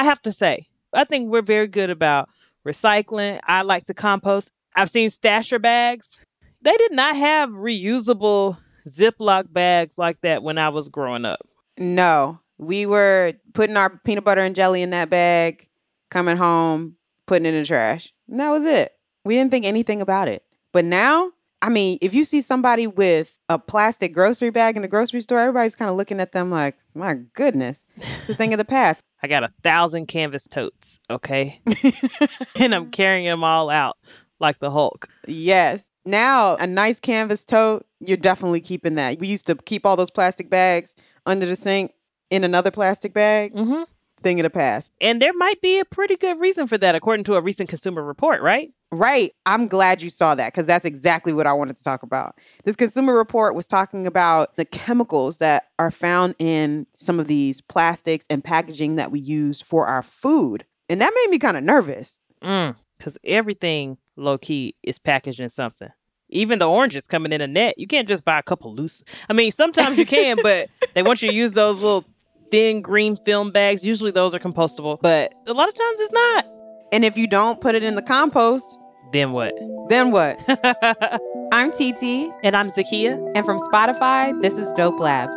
I have to say, I think we're very good about recycling. I like to compost. I've seen stasher bags. They did not have reusable Ziploc bags like that when I was growing up. No, we were putting our peanut butter and jelly in that bag, coming home, putting it in the trash. And that was it. We didn't think anything about it. But now, I mean, if you see somebody with a plastic grocery bag in the grocery store, everybody's kind of looking at them like, my goodness, it's a thing of the past. I got a thousand canvas totes, okay? and I'm carrying them all out like the Hulk. Yes. Now, a nice canvas tote, you're definitely keeping that. We used to keep all those plastic bags under the sink in another plastic bag. Mm-hmm. Thing of the past. And there might be a pretty good reason for that, according to a recent consumer report, right? Right. I'm glad you saw that because that's exactly what I wanted to talk about. This consumer report was talking about the chemicals that are found in some of these plastics and packaging that we use for our food. And that made me kind of nervous. Mm, because everything low key is packaged in something. Even the oranges coming in a net, you can't just buy a couple loose. I mean, sometimes you can, but they want you to use those little thin green film bags. Usually those are compostable, but a lot of times it's not. And if you don't put it in the compost, Then what? then what? I'm Titi, and I'm Zakiya. and from Spotify, this is Dope Labs.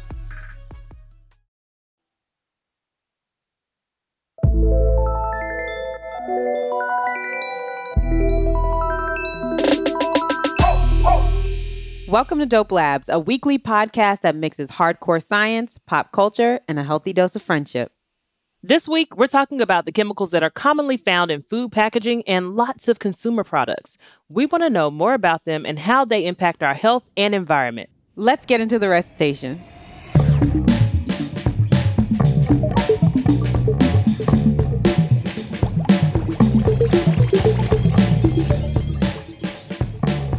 Welcome to Dope Labs, a weekly podcast that mixes hardcore science, pop culture, and a healthy dose of friendship. This week, we're talking about the chemicals that are commonly found in food packaging and lots of consumer products. We want to know more about them and how they impact our health and environment. Let's get into the recitation.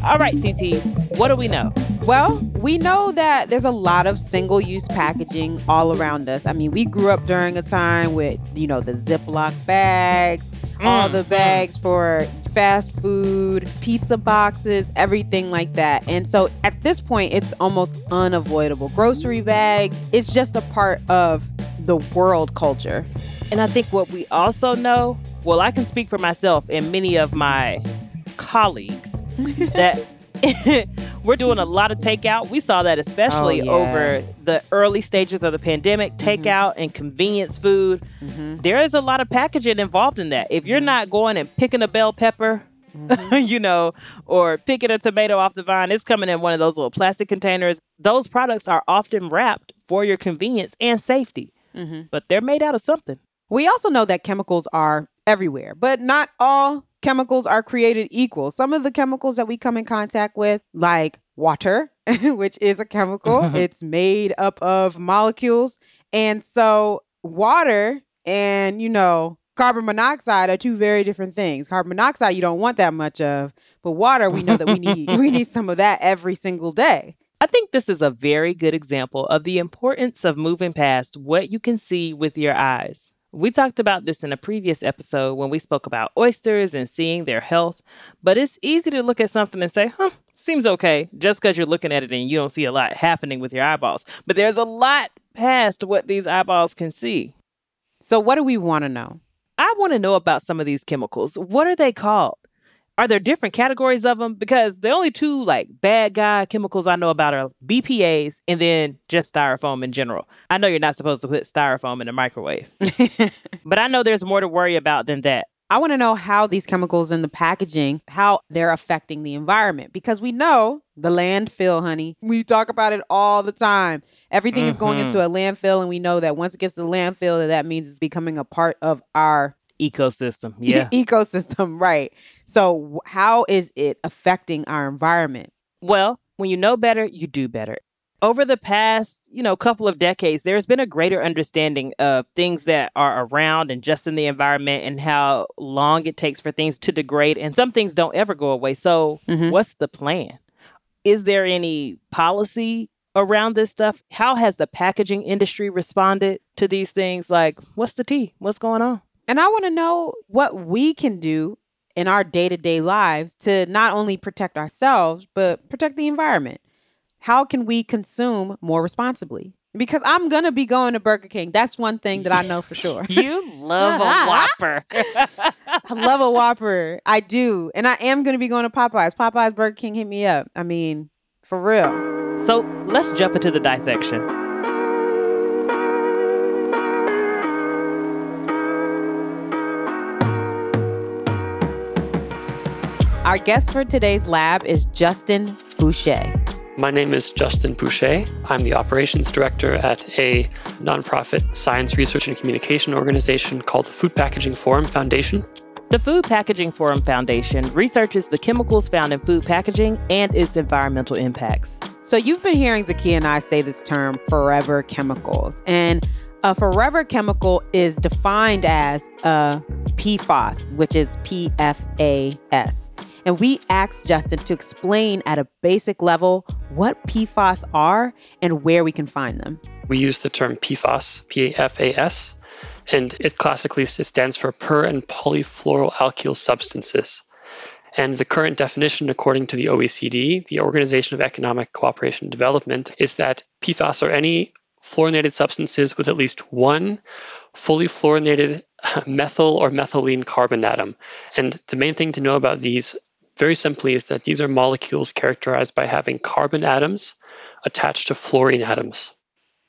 All right, CT, what do we know? Well, we know that there's a lot of single use packaging all around us. I mean, we grew up during a time with, you know, the Ziploc bags, all mm, the mm. bags for fast food, pizza boxes, everything like that. And so at this point, it's almost unavoidable. Grocery bags, it's just a part of the world culture. And I think what we also know, well, I can speak for myself and many of my colleagues that we're doing a lot of takeout. We saw that especially Oh, yeah. over the early stages of the pandemic, mm-hmm. takeout and convenience food. Mm-hmm. There is a lot of packaging involved in that. If you're mm-hmm. not going and picking a bell pepper, you know, or picking a tomato off the vine, it's coming in one of those little plastic containers. Those products are often wrapped for your convenience and safety, but they're made out of something. We also know that chemicals are everywhere, but not all chemicals are created equal. Some of the chemicals that we come in contact with, like water, which is a chemical, it's made up of molecules. And so, water and, you know, carbon monoxide are two very different things. Carbon monoxide, you don't want that much of, but water, we know that we need we need some of that every single day. I think this is a very good example of the importance of moving past what you can see with your eyes. We talked about this in a previous episode when we spoke about oysters and seeing their health, but it's easy to look at something and say, huh, seems okay, just because you're looking at it and you don't see a lot happening with your eyeballs. But there's a lot past what these eyeballs can see. So, what do we want to know? I want to know about some of these chemicals. What are they called? Are there different categories of them? Because the only two like bad guy chemicals I know about are BPAs and then just styrofoam in general. I know you're not supposed to put styrofoam in the microwave, but I know there's more to worry about than that. I want to know how these chemicals in the packaging, how they're affecting the environment because we know the landfill, honey. We talk about it all the time. Everything is going into mm-hmm. a landfill and we know that once it gets to the landfill that, that means it's becoming a part of our Ecosystem. Yeah. ecosystem, right? So how is it affecting our environment? Well, when you know better, you do better. Over the past, you know, couple of decades, there's been a greater understanding of things that are around and just in the environment and how long it takes for things to degrade. And some things don't ever go away. So, Mhm. what's the plan? Is there any policy around this stuff? How has the packaging industry responded to these things? Like, what's the tea? What's going on? And I want to know what we can do in our day to day lives to not only protect ourselves, but protect the environment. How can we consume more responsibly? Because I'm going to be going to Burger King. That's one thing that I know for sure. You love a Whopper. I love a Whopper. I do. And I am going to be going to Popeyes. Popeyes, Burger King, hit me up. I mean, for real. so, let's jump into the dissection. Our guest for today's lab is Justin Boucher. My name is Justin Boucher. I'm the operations director at a nonprofit science research and communication organization called the Food Packaging Forum Foundation. The Food Packaging Forum Foundation researches the chemicals found in food packaging and its environmental impacts. So you've been hearing Zakiya and I say this term forever chemicals. And a forever chemical is defined as a PFAS, which is PFAS. And we asked Justin to explain at a basic level what PFAS are and where we can find them. We use the term PFAS, P-A-F-A-S, and it classically stands for per and polyfluoroalkyl substances. And the current definition, according to the OECD, the Organization of Economic Cooperation and Development, is that PFAS are any fluorinated substances with at least one fully fluorinated methyl or methylene carbon atom. And the main thing to know about these, very simply, is that these are molecules characterized by having carbon atoms attached to fluorine atoms.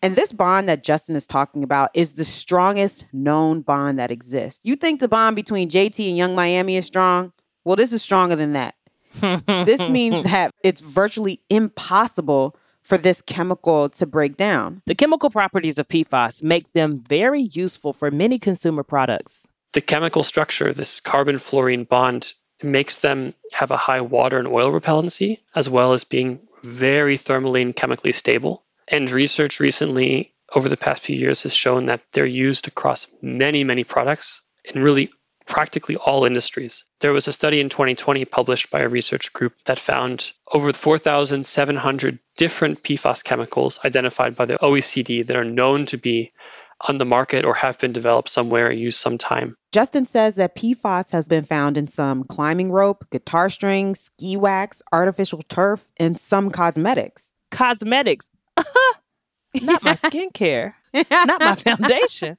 And this bond that Justin is talking about is the strongest known bond that exists. You think the bond between JT and Young Miami is strong? Well, this is stronger than that. this means that it's virtually impossible for this chemical to break down. The chemical properties of PFAS make them very useful for many consumer products. The chemical structure, this carbon fluorine bond, makes them have a high water and oil repellency, as well as being very thermally and chemically stable. And research recently, over the past few years, has shown that they're used across many, many products in really practically all industries. There was a study in 2020 published by a research group that found over 4,700 different PFAS chemicals identified by the OECD that are known to be on the market or have been developed somewhere and used sometime. Justin says that PFAS has been found in some climbing rope, guitar strings, ski wax, artificial turf, and some cosmetics. Cosmetics, not my skincare, not my foundation.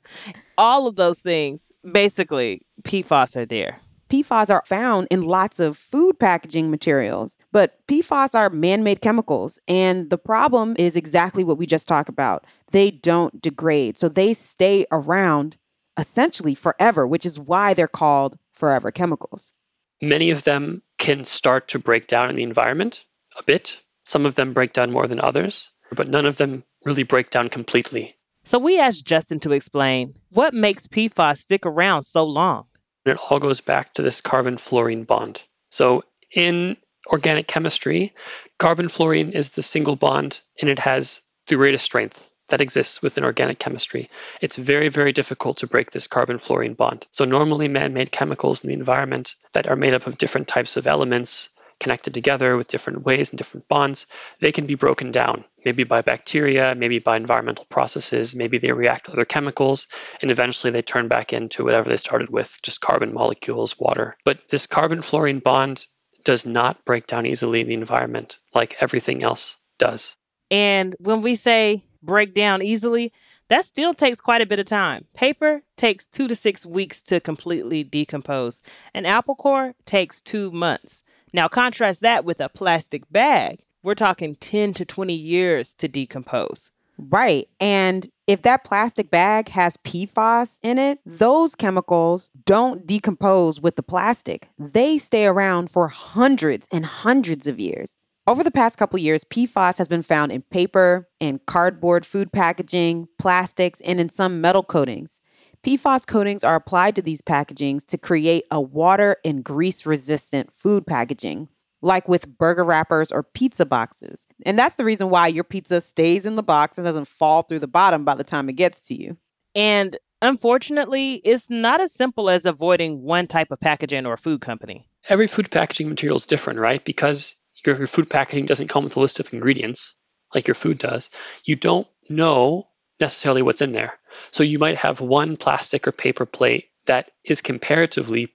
All of those things, basically, PFAS are there. PFAS are found in lots of food packaging materials, but PFAS are man made chemicals. And the problem is exactly what we just talked about. They don't degrade. So they stay around essentially forever, which is why they're called forever chemicals. Many of them can start to break down in the environment a bit. Some of them break down more than others, but none of them really break down completely. So we asked Justin to explain what makes PFAS stick around so long. And it all goes back to this carbon fluorine bond. So in organic chemistry, carbon fluorine is the single bond and it has the greatest strength that exists within organic chemistry. It's very, very difficult to break this carbon fluorine bond. So normally man-made chemicals in the environment that are made up of different types of elements connected together with different ways and different bonds, they can be broken down, maybe by bacteria, maybe by environmental processes, maybe they react to other chemicals, and eventually they turn back into whatever they started with, just carbon molecules, water. But this carbon fluorine bond does not break down easily in the environment like everything else does. And when we say break down easily, That still takes quite a bit of time. Paper takes two to six weeks to completely decompose. An apple core takes two months. Now, contrast that with a plastic bag. We're talking 10 to 20 years to decompose. Right. And if that plastic bag has PFAS in it, those chemicals don't decompose with the plastic. They stay around for hundreds and hundreds of years. Over the past couple years, PFAS has been found in paper, in cardboard food packaging, plastics, and in some metal coatings. PFAS coatings are applied to these packagings to create a water and grease resistant food packaging like with burger wrappers or pizza boxes. And that's the reason why your pizza stays in the box and doesn't fall through the bottom by the time it gets to you. And unfortunately, it's not as simple as avoiding one type of packaging or food company. Every food packaging material is different, right? Because your, your food packaging doesn't come with a list of ingredients like your food does. You don't know necessarily what's in there. So you might have one plastic or paper plate that is comparatively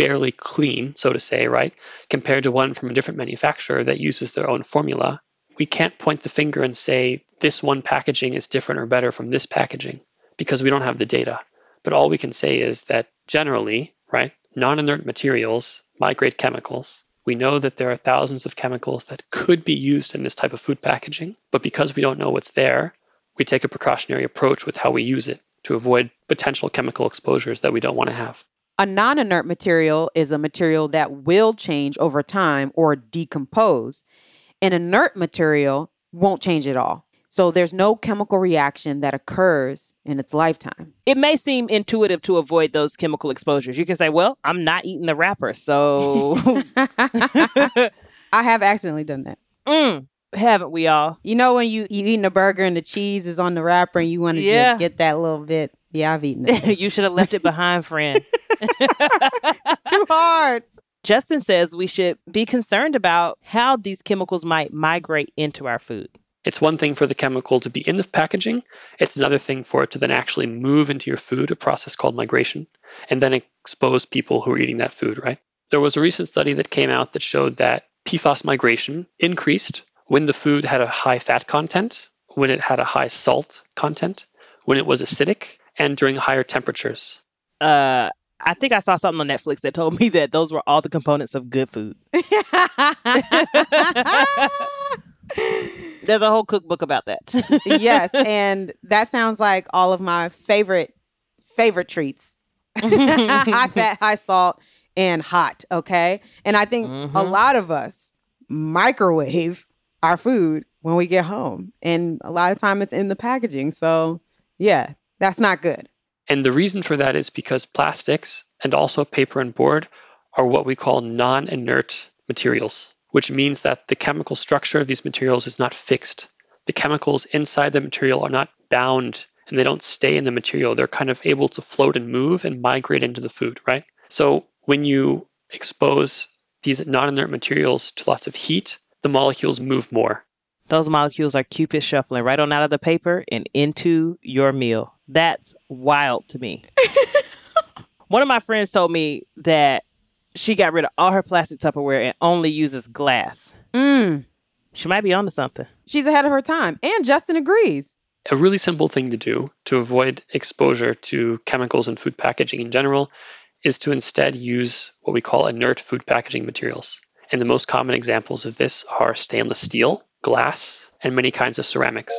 fairly clean, so to say, right, compared to one from a different manufacturer that uses their own formula, we can't point the finger and say this one packaging is different or better from this packaging because we don't have the data. But all we can say is that generally, right, non inert materials migrate chemicals. We know that there are thousands of chemicals that could be used in this type of food packaging, but because we don't know what's there, we take a precautionary approach with how we use it to avoid potential chemical exposures that we don't want to have. A non inert material is a material that will change over time or decompose. An inert material won't change at all. So there's no chemical reaction that occurs in its lifetime. It may seem intuitive to avoid those chemical exposures. You can say, well, I'm not eating the wrapper, so. I have accidentally done that. Mm, haven't we all? You know when you you eating a burger and the cheese is on the wrapper and you want to Yeah. get that little bit. Yeah, I've eaten it. you should have left it behind, friend. It's too hard. Justin says we should be concerned about how these chemicals might migrate into our food. It's one thing for the chemical to be in the packaging, it's another thing for it to then actually move into your food, a process called migration, and then expose people who are eating that food, right? There was a recent study that came out that showed that PFAS migration increased when the food had a high fat content, when it had a high salt content, when it was acidic, and during higher temperatures. Uh, I think I saw something on Netflix that told me that those were all the components of good food. There's a whole cookbook about that. yes, and that sounds like all of my favorite favorite treats. high fat, high salt, and hot. Okay, and I think a Mhm. lot of us microwave our food when we get home, and a lot of time it's in the packaging. So yeah, that's not good. And the reason for that is because plastics and also paper and board are what we call non inert materials, which means that the chemical structure of these materials is not fixed. The chemicals inside the material are not bound and they don't stay in the material. They're kind of able to float and move and migrate into the food, right? So when you expose these non inert materials to lots of heat, the molecules move more. Those molecules are Cupid shuffling right on out of the paper and into your meal. That's wild to me. One of my friends told me that she got rid of all her plastic Tupperware and only uses glass. Mm, She might be onto something. she's ahead of her time, and Justin agrees. A really simple thing to do to avoid exposure to chemicals in food packaging in general is to instead use what we call inert food packaging materials. And the most common examples of this are stainless steel, glass, and many kinds of ceramics.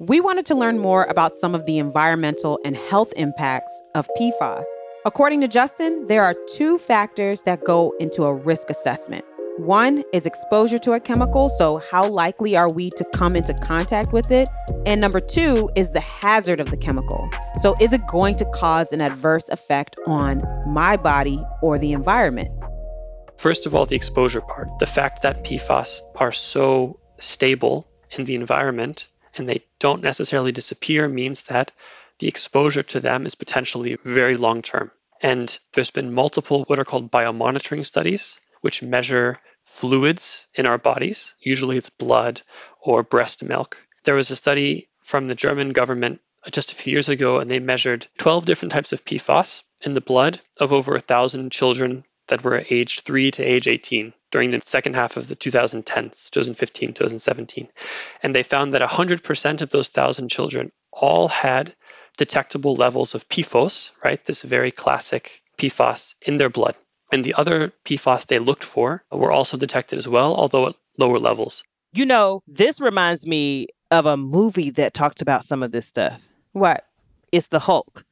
We wanted to learn more about some of the environmental and health impacts of PFAS. According to Justin, there are two factors that go into a risk assessment. One is exposure to a chemical, so how likely are we to come into contact with it? And number two is the hazard of the chemical. So, is it going to cause an adverse effect on my body or the environment? First of all, the exposure part. The fact that PFAS are so stable in the environment and they don't necessarily disappear means that the exposure to them is potentially very long term. And there's been multiple what are called biomonitoring studies, which measure fluids in our bodies. Usually it's blood or breast milk. There was a study from the German government just a few years ago, and they measured 12 different types of PFAS in the blood of over a thousand children that were aged 3 to age 18 during the second half of the 2010s, 2015, 2017. And they found that 100% of those 1,000 children all had detectable levels of PFOS, right? This very classic PFAS in their blood. And the other PFAS they looked for were also detected as well, although at lower levels. You know, this reminds me of a movie that talked about some of this stuff. What? It's The Hulk.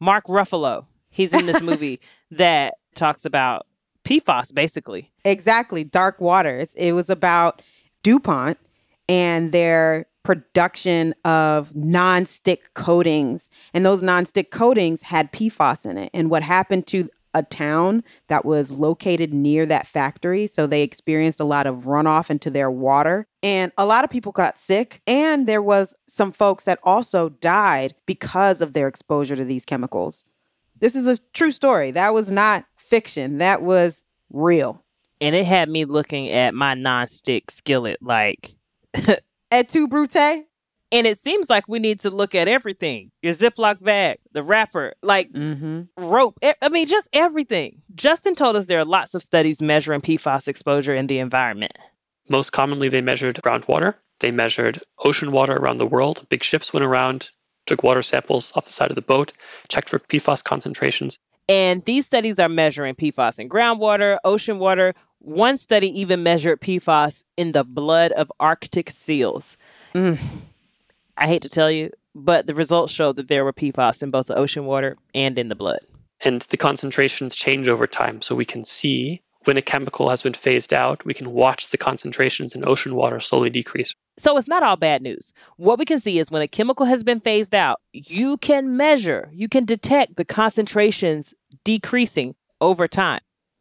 Mark Ruffalo. He's in this movie that talks about PFAS, basically. Exactly. Dark Waters. It was about DuPont and their production of non-stick coatings and those non-stick coatings had PFAS in it and what happened to a town that was located near that factory so they experienced a lot of runoff into their water and a lot of people got sick and there was some folks that also died because of their exposure to these chemicals this is a true story that was not fiction that was real and it had me looking at my non-stick skillet like Et tu Brute? And it seems like we need to look at everything your Ziploc bag, the wrapper, like mm-hmm. rope. I mean, just everything. Justin told us there are lots of studies measuring PFAS exposure in the environment. Most commonly, they measured groundwater, they measured ocean water around the world. Big ships went around, took water samples off the side of the boat, checked for PFAS concentrations. And these studies are measuring PFAS in groundwater, ocean water, one study even measured PFAS in the blood of Arctic seals. Mm. I hate to tell you, but the results showed that there were PFAS in both the ocean water and in the blood. And the concentrations change over time. So we can see when a chemical has been phased out, we can watch the concentrations in ocean water slowly decrease. So it's not all bad news. What we can see is when a chemical has been phased out, you can measure, you can detect the concentrations decreasing over time,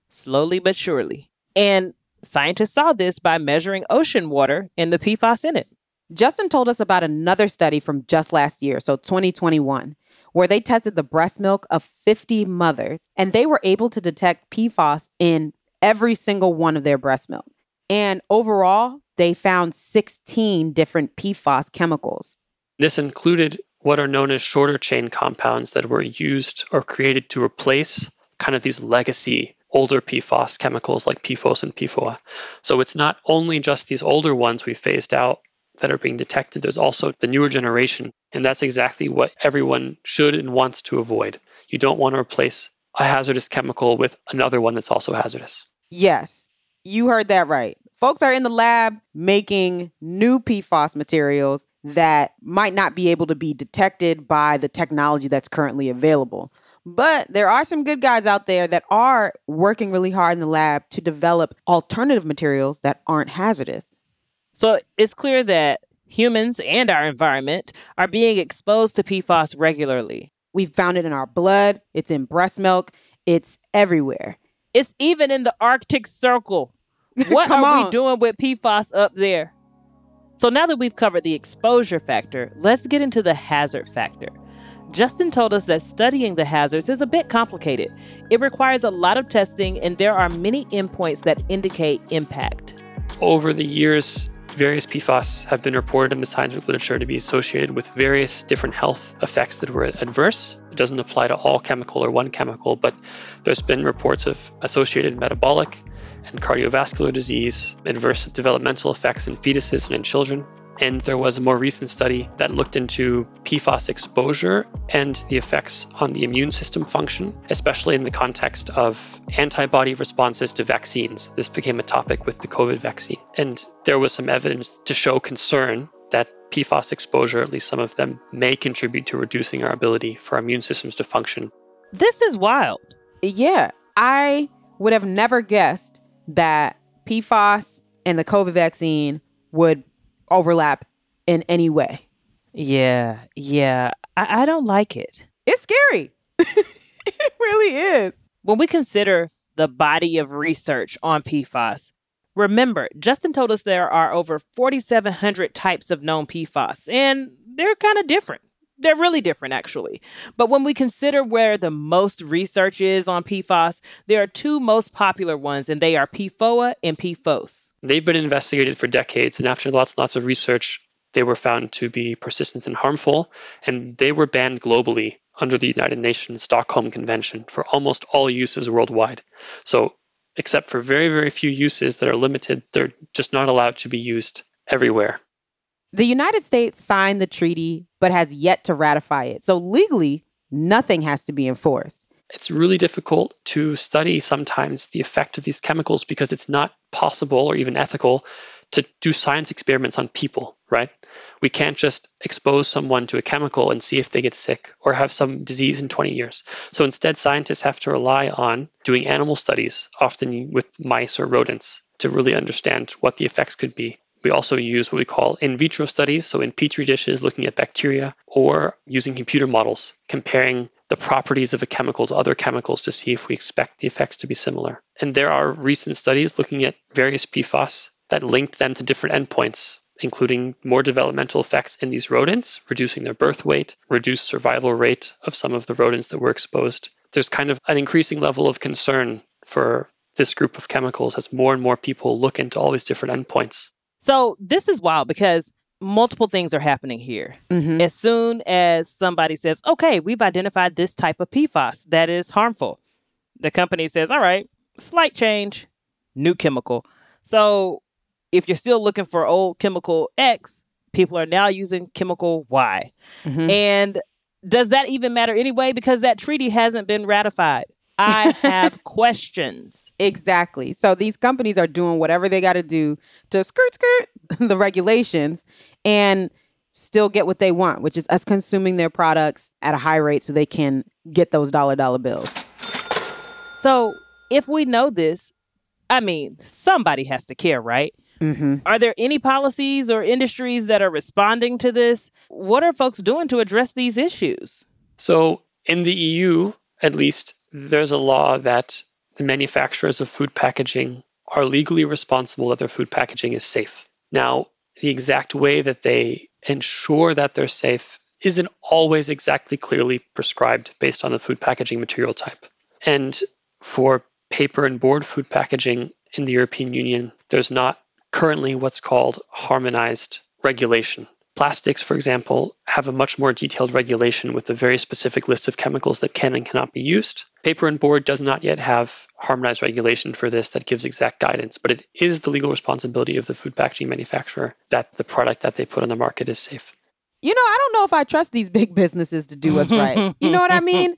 slowly but surely. And scientists saw this by measuring ocean water and the PFAS in it. Justin told us about another study from just last year, so 2021, where they tested the breast milk of 50 mothers and they were able to detect PFAS in every single one of their breast milk. And overall, they found 16 different PFAS chemicals. This included what are known as shorter chain compounds that were used or created to replace kind of these legacy older PFAS chemicals like PFOS and PFOA. So it's not only just these older ones we phased out that are being detected, there's also the newer generation. And that's exactly what everyone should and wants to avoid. You don't want to replace a hazardous chemical with another one that's also hazardous. Yes, you heard that right. Folks are in the lab making new PFAS materials that might not be able to be detected by the technology that's currently available. But there are some good guys out there that are working really hard in the lab to develop alternative materials that aren't hazardous. So it's clear that humans and our environment are being exposed to PFAS regularly. We've found it in our blood, it's in breast milk, it's everywhere. It's even in the Arctic Circle. What are on. we doing with PFAS up there? So now that we've covered the exposure factor, let's get into the hazard factor. Justin told us that studying the hazards is a bit complicated. It requires a lot of testing, and there are many endpoints that indicate impact. Over the years, various PFAS have been reported in the scientific literature to be associated with various different health effects that were adverse. It doesn't apply to all chemical or one chemical, but there's been reports of associated metabolic and cardiovascular disease, adverse developmental effects in fetuses and in children. And there was a more recent study that looked into PFAS exposure and the effects on the immune system function, especially in the context of antibody responses to vaccines. This became a topic with the COVID vaccine. And there was some evidence to show concern that PFAS exposure, at least some of them, may contribute to reducing our ability for our immune systems to function. This is wild. Yeah, I would have never guessed that PFAS and the COVID vaccine would overlap in any way. Yeah, yeah. I, I don't like it. It's scary. it really is. When we consider the body of research on PFAS, remember, Justin told us there are over 4,700 types of known PFAS, and they're kind of different. They're really different, actually. But when we consider where the most research is on PFAS, there are two most popular ones, and they are PFOA and PFOS. They've been investigated for decades, and after lots and lots of research, they were found to be persistent and harmful, and they were banned globally under the United Nations Stockholm Convention for almost all uses worldwide. So except for very, very few uses that are limited. They're just not allowed to be used everywhere. The United States signed the treaty but has yet to ratify it. So legally, nothing has to be enforced. It's really difficult to study sometimes the effect of these chemicals because it's not possible or even ethical to do science experiments on people, right? We can't just expose someone to a chemical and see if they get sick or have some disease in 20 years. So instead, scientists have to rely on doing animal studies, often with mice or rodents, to really understand what the effects could be. We also use what we call in vitro studies, so in petri dishes looking at bacteria, or using computer models, comparing the properties of a chemical to other chemicals to see if we expect the effects to be similar. And there are recent studies looking at various PFAS that linked them to different endpoints, including more developmental effects in these rodents, reducing their birth weight, reduced survival rate of some of the rodents that were exposed. There's kind of an increasing level of concern for this group of chemicals as more and more people look into all these different endpoints. So this is wild because multiple things are happening here. Mm-hmm. As soon as somebody says, okay, we've identified this type of PFAS that is harmful, the company says, all right, slight change, new chemical. So if you're still looking for old chemical X, people are now using chemical Y. Mhm. And does that even matter anyway? Because that treaty hasn't been ratified. I have questions. Exactly. So these companies are doing whatever they got to do to skirt skirt the regulations and still get what they want, which is us consuming their products at a high rate so they can get those dollar dollar bills. So if we know this, I mean, somebody has to care, right? Mm-hmm. Are there any policies or industries that are responding to this? What are folks doing to address these issues? So, in the EU, at least, there's a law that the manufacturers of food packaging are legally responsible that their food packaging is safe. Now, the exact way that they ensure that they're safe isn't always exactly clearly prescribed based on the food packaging material type. And for paper and board food packaging in the European Union, there's not currently what's called harmonized regulation. Plastics, for example, have a much more detailed regulation with a very specific list of chemicals that can and cannot be used. Paper and board does not yet have harmonized regulation for this that gives exact guidance, but it is the legal responsibility of the food packaging manufacturer that the product that they put on the market is safe. You know, I don't know if I trust these big businesses to do what's right. You know what I mean?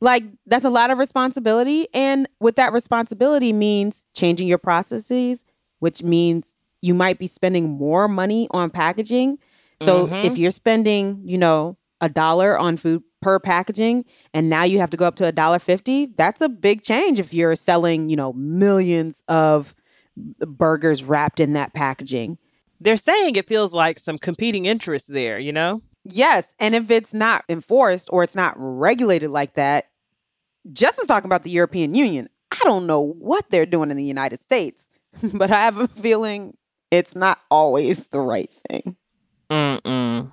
Like, that's a lot of responsibility. And with that responsibility means changing your processes, which means you might be spending more money on packaging. So Mhm. if you're spending, you know, a dollar on food per packaging and now you have to go up to a dollar 50, that's a big change if you're selling, you know, millions of burgers wrapped in that packaging. They're saying it feels like some competing interests there, you know? Yes, and if it's not enforced or it's not regulated like that, Justin's talking about the European Union. I don't know what they're doing in the United States, but I have a feeling it's not always the right thing. Mm-mm.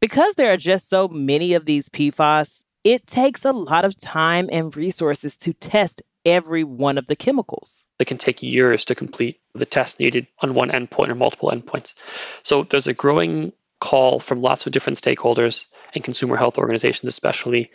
Because there are just so many of these PFAS, it takes a lot of time and resources to test every one of the chemicals. It can take years to complete the test needed on one endpoint or multiple endpoints. So there's a growing call from lots of different stakeholders and consumer health organizations, especially,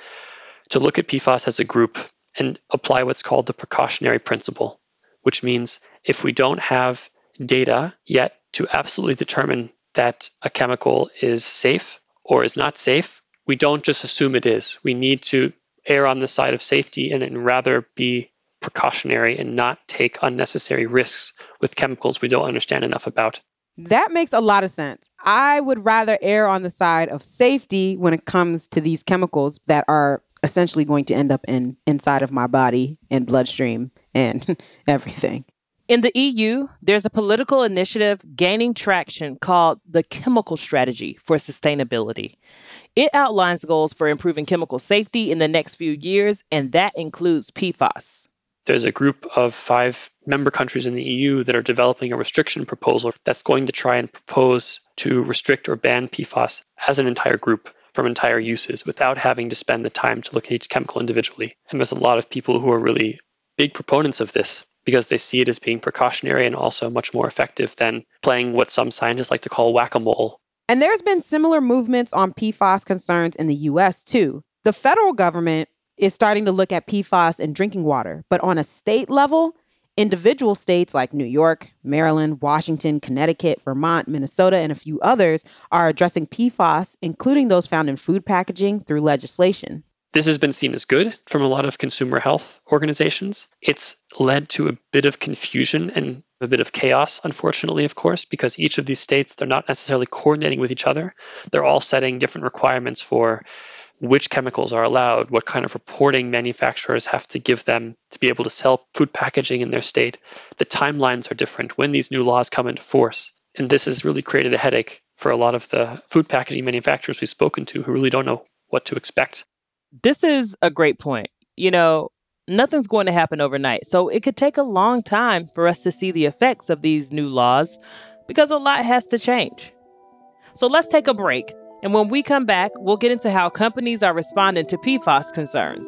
to look at PFAS as a group and apply what's called the precautionary principle, which means if we don't have data yet to absolutely determine that a chemical is safe or is not safe, we don't just assume it is. We need to err on the side of safety and, rather be precautionary and not take unnecessary risks with chemicals we don't understand enough about. That makes a lot of sense. I would rather err on the side of safety when it comes to these chemicals that are essentially going to end up in inside of my body and bloodstream and everything. In the EU, there's a political initiative gaining traction called the Chemical Strategy for Sustainability. It outlines goals for improving chemical safety in the next few years, and that includes PFAS. There's a group of five member countries in the EU that are developing a restriction proposal that's going to try and propose to restrict or ban PFAS as an entire group from entire uses without having to spend the time to look at each chemical individually. And there's a lot of people who are really big proponents of this because they see it as being precautionary and also much more effective than playing what some scientists like to call whack a mole. And there's been similar movements on PFAS concerns in the US too. The federal government is starting to look at PFAS in drinking water, but on a state level, Individual states like New York, Maryland, Washington, Connecticut, Vermont, Minnesota, and a few others are addressing PFAS, including those found in food packaging, through legislation. This has been seen as good from a lot of consumer health organizations. It's led to a bit of confusion and a bit of chaos, unfortunately, of course, because each of these states, they're not necessarily coordinating with each other. They're all setting different requirements for which chemicals are allowed, what kind of reporting manufacturers have to give them to be able to sell food packaging in their state. The timelines are different when these new laws come into force. And this has really created a headache for a lot of the food packaging manufacturers we've spoken to who really don't know what to expect. This is a great point. You know, nothing's going to happen overnight. So it could take a long time for us to see the effects of these new laws because a lot has to change. So let's take a break. And when we come back, we'll get into how companies are responding to PFAS concerns.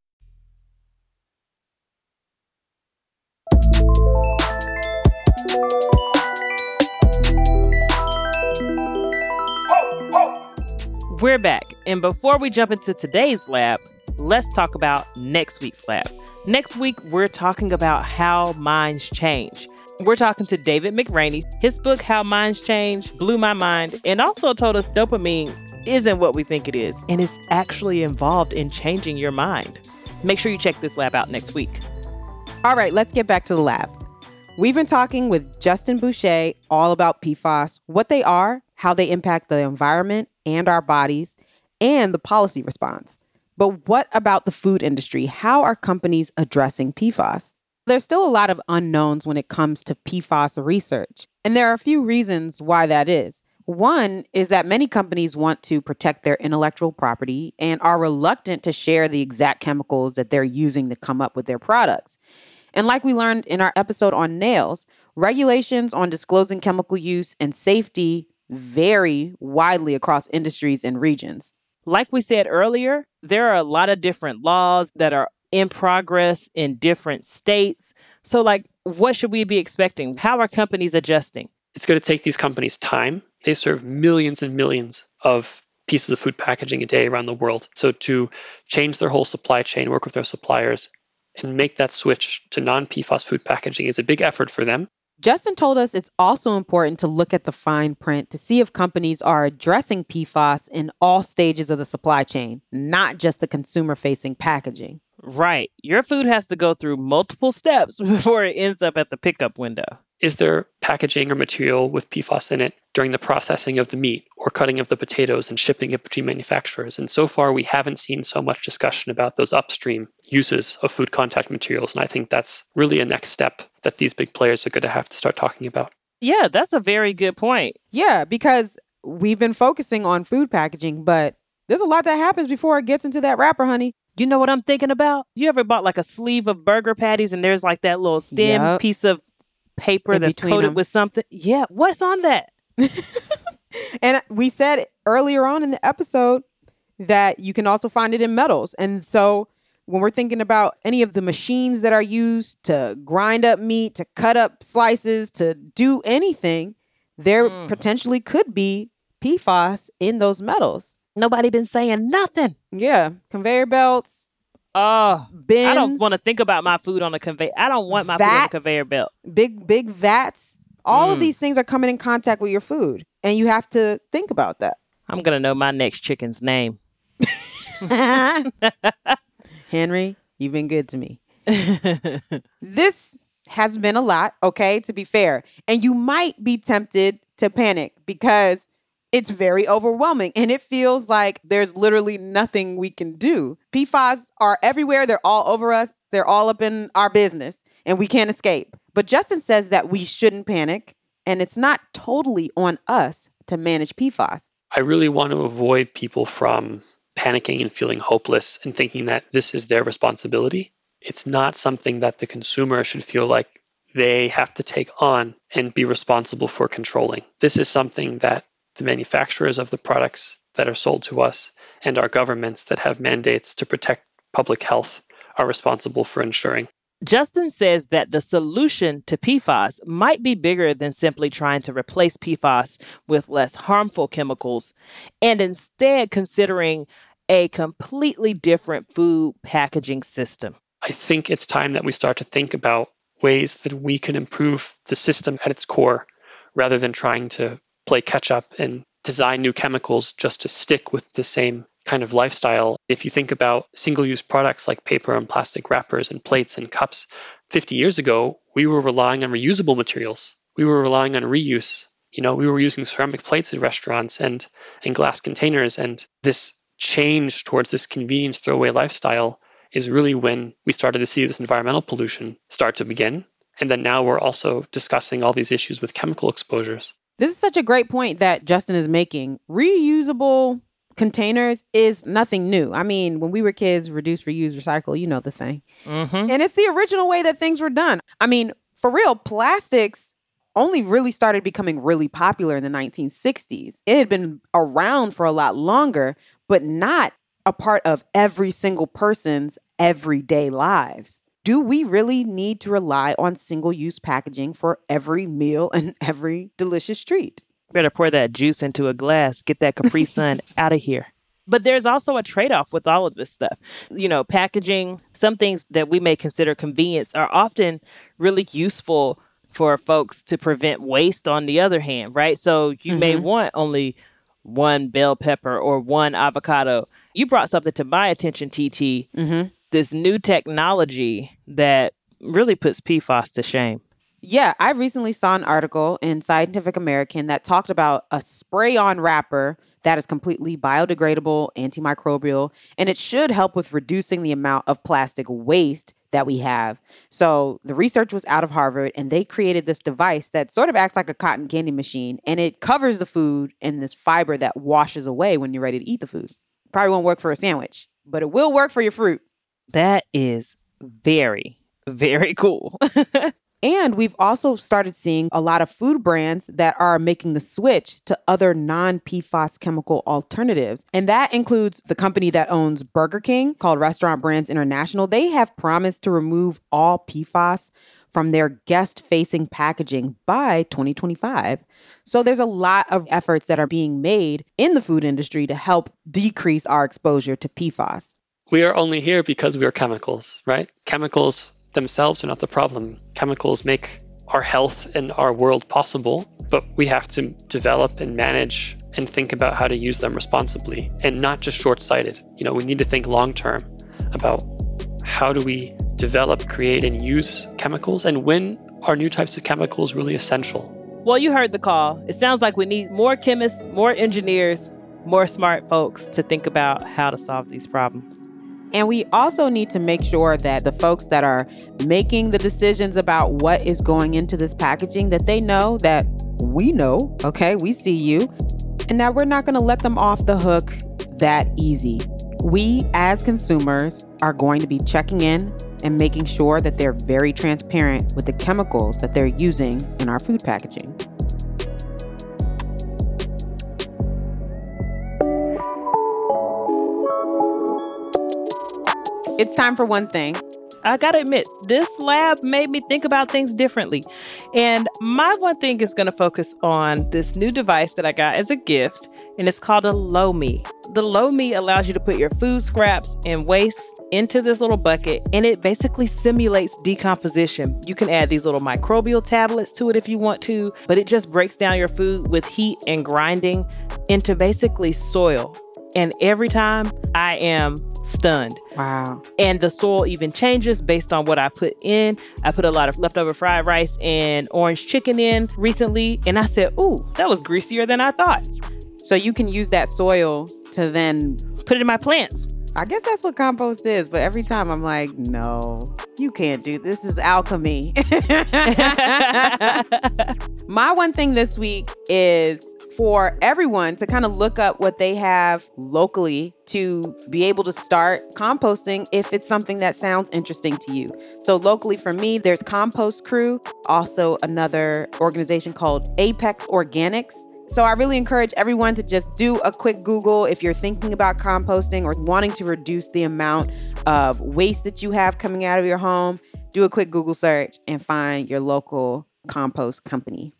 We're back. And before we jump into today's lab, let's talk about next week's lab. Next week, we're talking about how minds change. We're talking to David McRaney. His book, How Minds Change, blew my mind and also told us dopamine isn't what we think it is and it's actually involved in changing your mind. Make sure you check this lab out next week. All right, let's get back to the lab. We've been talking with Justin Boucher all about PFAS, what they are, how they impact the environment and our bodies, and the policy response. But what about the food industry? How are companies addressing PFAS? There's still a lot of unknowns when it comes to PFAS research, and there are a few reasons why that is. One is that many companies want to protect their intellectual property and are reluctant to share the exact chemicals that they're using to come up with their products. And like we learned in our episode on nails, regulations on disclosing chemical use and safety vary widely across industries and regions. Like we said earlier, there are a lot of different laws that are in progress in different states. So, like, what should we be expecting? How are companies adjusting? It's going to take these companies time. They serve millions and millions of pieces of food packaging a day around the world. So, to change their whole supply chain, work with their suppliers, and make that switch to non PFAS food packaging is a big effort for them. Justin told us it's also important to look at the fine print to see if companies are addressing PFAS in all stages of the supply chain, not just the consumer facing packaging. Right. Your food has to go through multiple steps before it ends up at the pickup window. Is there packaging or material with PFAS in it during the processing of the meat or cutting of the potatoes and shipping it between manufacturers? And so far, we haven't seen so much discussion about those upstream uses of food contact materials. And I think that's really a next step that these big players are going to have to start talking about. Yeah, that's a very good point. Yeah, because we've been focusing on food packaging, but there's a lot that happens before it gets into that wrapper, honey. You know what I'm thinking about? You ever bought like a sleeve of burger patties and there's like that little thin Yep. piece of paper In that's coated them. with something? Yeah, what's on that? And we said earlier on in the episode that you can also find it in metals. And so when we're thinking about any of the machines that are used to grind up meat, to cut up slices, to do anything, there Mm. potentially could be PFAS in those metals. Nobody been saying nothing. Yeah, conveyor belts, Oh, bins, I don't want to think about my food on a conveyor. I don't want my food on a conveyor belt. big big vats. All of Mm. these things are coming in contact with your food, and you have to think about that. I'm gonna know my next chicken's name. Henry, you've been good to me. this has been a lot, okay, to be fair. And you might be tempted to panic because it's very overwhelming and it feels like there's literally nothing we can do. PFAS are everywhere, they're all over us, they're all up in our business, and we can't escape. But Justin says that we shouldn't panic, and it's not totally on us to manage PFAS. I really want to avoid people from panicking and feeling hopeless and thinking that this is their responsibility. It's not something that the consumer should feel like they have to take on and be responsible for controlling. This is something that the manufacturers of the products that are sold to us and our governments that have mandates to protect public health are responsible for ensuring. Justin says that the solution to PFAS might be bigger than simply trying to replace PFAS with less harmful chemicals and instead considering a completely different food packaging system. I think it's time that we start to think about ways that we can improve the system at its core rather than trying to play catch up and design new chemicals just to stick with the same kind of lifestyle. If you think about single use products like paper and plastic wrappers and plates and cups, 50 years ago, we were relying on reusable materials. We were relying on reuse. You know, we were using ceramic plates in restaurants and, and glass containers. And this change towards this convenience throwaway lifestyle is really when we started to see this environmental pollution start to begin. And then now we're also discussing all these issues with chemical exposures. This is such a great point that Justin is making. Reusable containers is nothing new. I mean, when we were kids, reduce, reuse, recycle, you know the thing. Mm-hmm. And it's the original way that things were done. I mean, for real, plastics only really started becoming really popular in the 1960s. It had been around for a lot longer, but not a part of every single person's everyday lives. Do we really need to rely on single use packaging for every meal and every delicious treat? Better pour that juice into a glass, get that Capri Sun out of here. But there's also a trade off with all of this stuff. You know, packaging, some things that we may consider convenience are often really useful for folks to prevent waste on the other hand, right? So you mm-hmm. may want only one bell pepper or one avocado. You brought something to my attention, Titi. Mm-hmm. This new technology that really puts PFAS to shame. Yeah, I recently saw an article in Scientific American that talked about a spray on wrapper that is completely biodegradable, antimicrobial, and it should help with reducing the amount of plastic waste that we have. So the research was out of Harvard and they created this device that sort of acts like a cotton candy machine and it covers the food in this fiber that washes away when you're ready to eat the food. Probably won't work for a sandwich, but it will work for your fruit. That is very, very cool. And we've also started seeing a lot of food brands that are making the switch to other non PFAS chemical alternatives. And that includes the company that owns Burger King called Restaurant Brands International. They have promised to remove all PFAS from their guest facing packaging by 2025. So there's a lot of efforts that are being made in the food industry to help decrease our exposure to PFAS. We are only here because we are chemicals, right? Chemicals themselves are not the problem. Chemicals make our health and our world possible, but we have to develop and manage and think about how to use them responsibly and not just short sighted. You know, we need to think long term about how do we develop, create, and use chemicals and when are new types of chemicals really essential? Well, you heard the call. It sounds like we need more chemists, more engineers, more smart folks to think about how to solve these problems. And we also need to make sure that the folks that are making the decisions about what is going into this packaging that they know that we know, okay? We see you and that we're not going to let them off the hook that easy. We as consumers are going to be checking in and making sure that they're very transparent with the chemicals that they're using in our food packaging. It's time for one thing. I gotta admit, this lab made me think about things differently. And my one thing is gonna focus on this new device that I got as a gift, and it's called a Lomi. The Lomi allows you to put your food scraps and waste into this little bucket and it basically simulates decomposition. You can add these little microbial tablets to it if you want to, but it just breaks down your food with heat and grinding into basically soil And every time I am stunned. Wow. And the soil even changes based on what I put in. I put a lot of leftover fried rice and orange chicken in recently. And I said, ooh, that was greasier than I thought. So you can use that soil to then put it in my plants. I guess that's what compost is, but every time I'm like, no, you can't do this. this is alchemy. My one thing this week is for everyone to kind of look up what they have locally to be able to start composting if it's something that sounds interesting to you. So, locally for me, there's Compost Crew, also another organization called Apex Organics. So I really encourage everyone to just do a quick Google if you're thinking about composting or wanting to reduce the amount of waste that you have coming out of your home. Do a quick Google search and find your local compost company.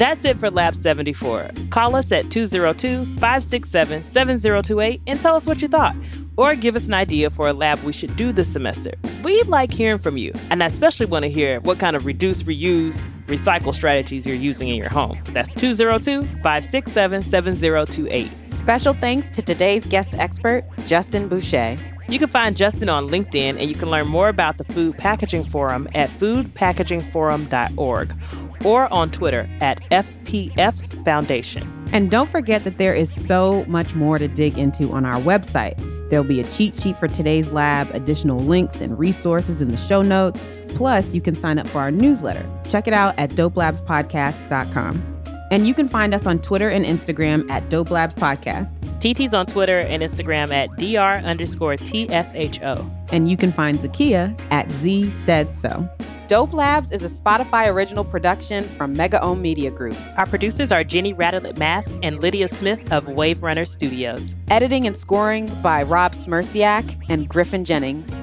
That's it for Lab 74. Call us at 202 567 7028 and tell us what you thought or give us an idea for a lab we should do this semester. We like hearing from you, and I especially want to hear what kind of reduce, reuse, recycle strategies you're using in your home. That's 202 567 7028. Special thanks to today's guest expert, Justin Boucher. You can find Justin on LinkedIn and you can learn more about the Food Packaging Forum at foodpackagingforum.org or on Twitter at FPF Foundation. And don't forget that there is so much more to dig into on our website. There'll be a cheat sheet for today's lab, additional links and resources in the show notes. Plus, you can sign up for our newsletter. Check it out at dopelabspodcast.com. And you can find us on Twitter and Instagram at Dope Labs Podcast. Titi's on Twitter and Instagram at dr underscore TSHO. And you can find Zakiya at Z Said So. Dope Labs is a Spotify original production from Mega Ohm Media Group. Our producers are Jenny Radelet Mast and Lydia Smith of Wave Runner Studios. Editing and scoring by Rob Smierciak and Griffin Jennings.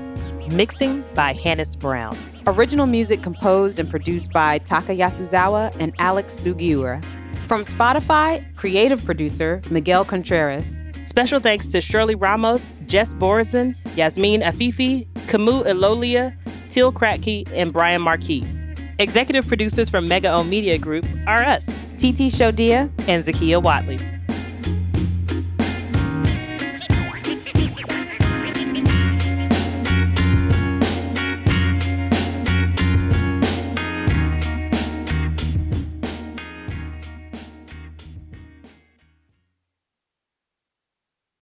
Mixing by Hannes Brown. Original music composed and produced by Taka Yasuzawa and Alex Sugiura. From Spotify, creative producer Miguel Contreras. Special thanks to Shirley Ramos, Jess Borzin, Yasmin Afifi, Kamu Elolia, Teal Kratke, and Brian Marquis. Executive producers from Mega O Media Group are us, Titi Shodiya and Zakiya Whatley.